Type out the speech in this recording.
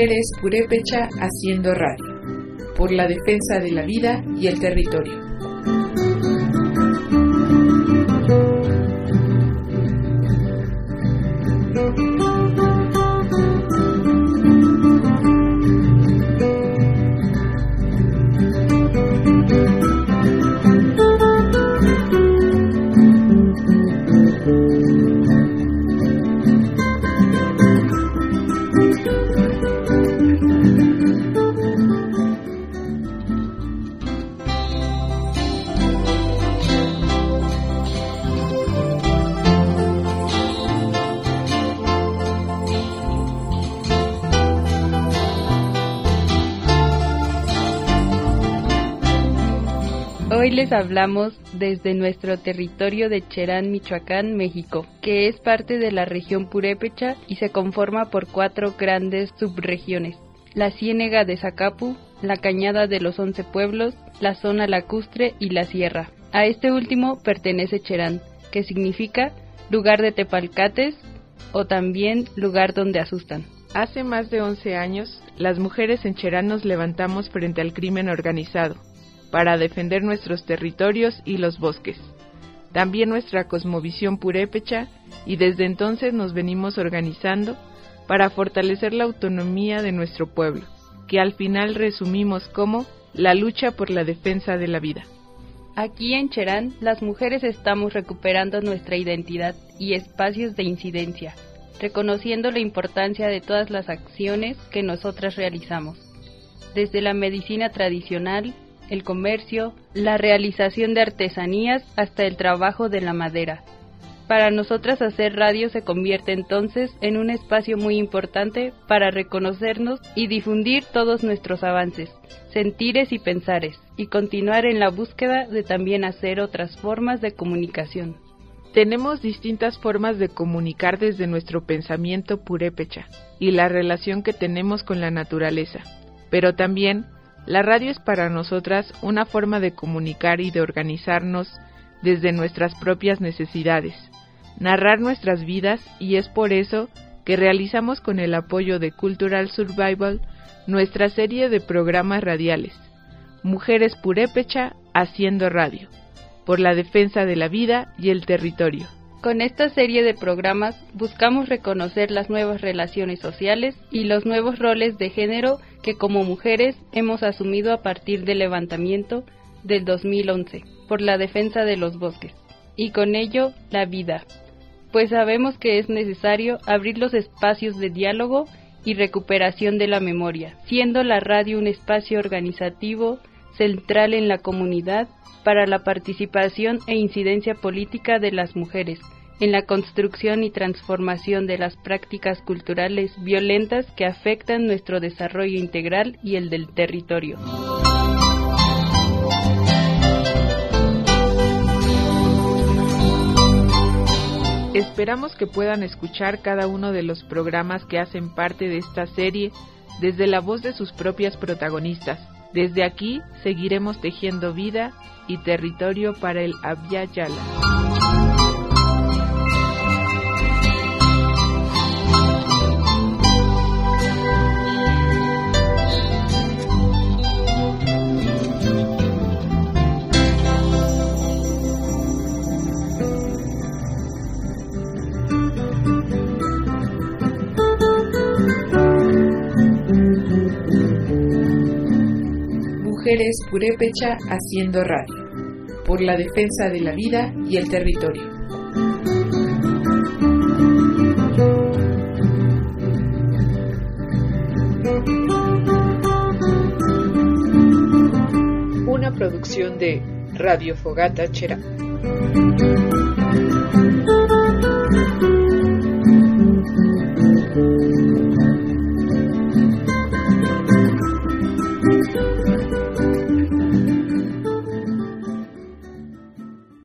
Mujeres Purépecha haciendo radio, por la defensa de la vida y el territorio. Hoy les hablamos desde nuestro territorio de Cherán, Michoacán, México, que es parte de la región Purépecha y se conforma por cuatro grandes subregiones. La Ciénega de Zacapu, la Cañada de los Once Pueblos, la Zona Lacustre y la Sierra. A este último pertenece Cherán, que significa lugar de tepalcates o también lugar donde asustan. Hace más de 11 años, las mujeres en Cherán nos levantamos frente al crimen organizado para defender nuestros territorios y los bosques. También nuestra cosmovisión purépecha y desde entonces nos venimos organizando para fortalecer la autonomía de nuestro pueblo, que al final resumimos como la lucha por la defensa de la vida. Aquí en Cherán, las mujeres estamos recuperando nuestra identidad y espacios de incidencia, reconociendo la importancia de todas las acciones que nosotras realizamos, desde la medicina tradicional, el comercio, la realización de artesanías hasta el trabajo de la madera. Para nosotras hacer radio se convierte entonces en un espacio muy importante para reconocernos y difundir todos nuestros avances, sentires y pensares, y continuar en la búsqueda de también hacer otras formas de comunicación. Tenemos distintas formas de comunicar desde nuestro pensamiento purépecha y la relación que tenemos con la naturaleza, pero también la radio es para nosotras una forma de comunicar y de organizarnos desde nuestras propias necesidades, narrar nuestras vidas y es por eso que realizamos con el apoyo de Cultural Survival nuestra serie de programas radiales, Mujeres Purépecha haciendo radio, por la defensa de la vida y el territorio. Con esta serie de programas buscamos reconocer las nuevas relaciones sociales y los nuevos roles de género que como mujeres hemos asumido a partir del levantamiento del 2011 por la defensa de los bosques y con ello la vida, pues sabemos que es necesario abrir los espacios de diálogo y recuperación de la memoria, siendo la radio un espacio organizativo central en la comunidad para la participación e incidencia política de las mujeres en la construcción y transformación de las prácticas culturales violentas que afectan nuestro desarrollo integral y el del territorio. Esperamos que puedan escuchar cada uno de los programas que hacen parte de esta serie desde la voz de sus propias protagonistas. Desde aquí seguiremos tejiendo vida y territorio para el Abya Yala. mujeres purépecha haciendo radio, por la defensa de la vida y el territorio. Una producción de Radio Fogata Chera.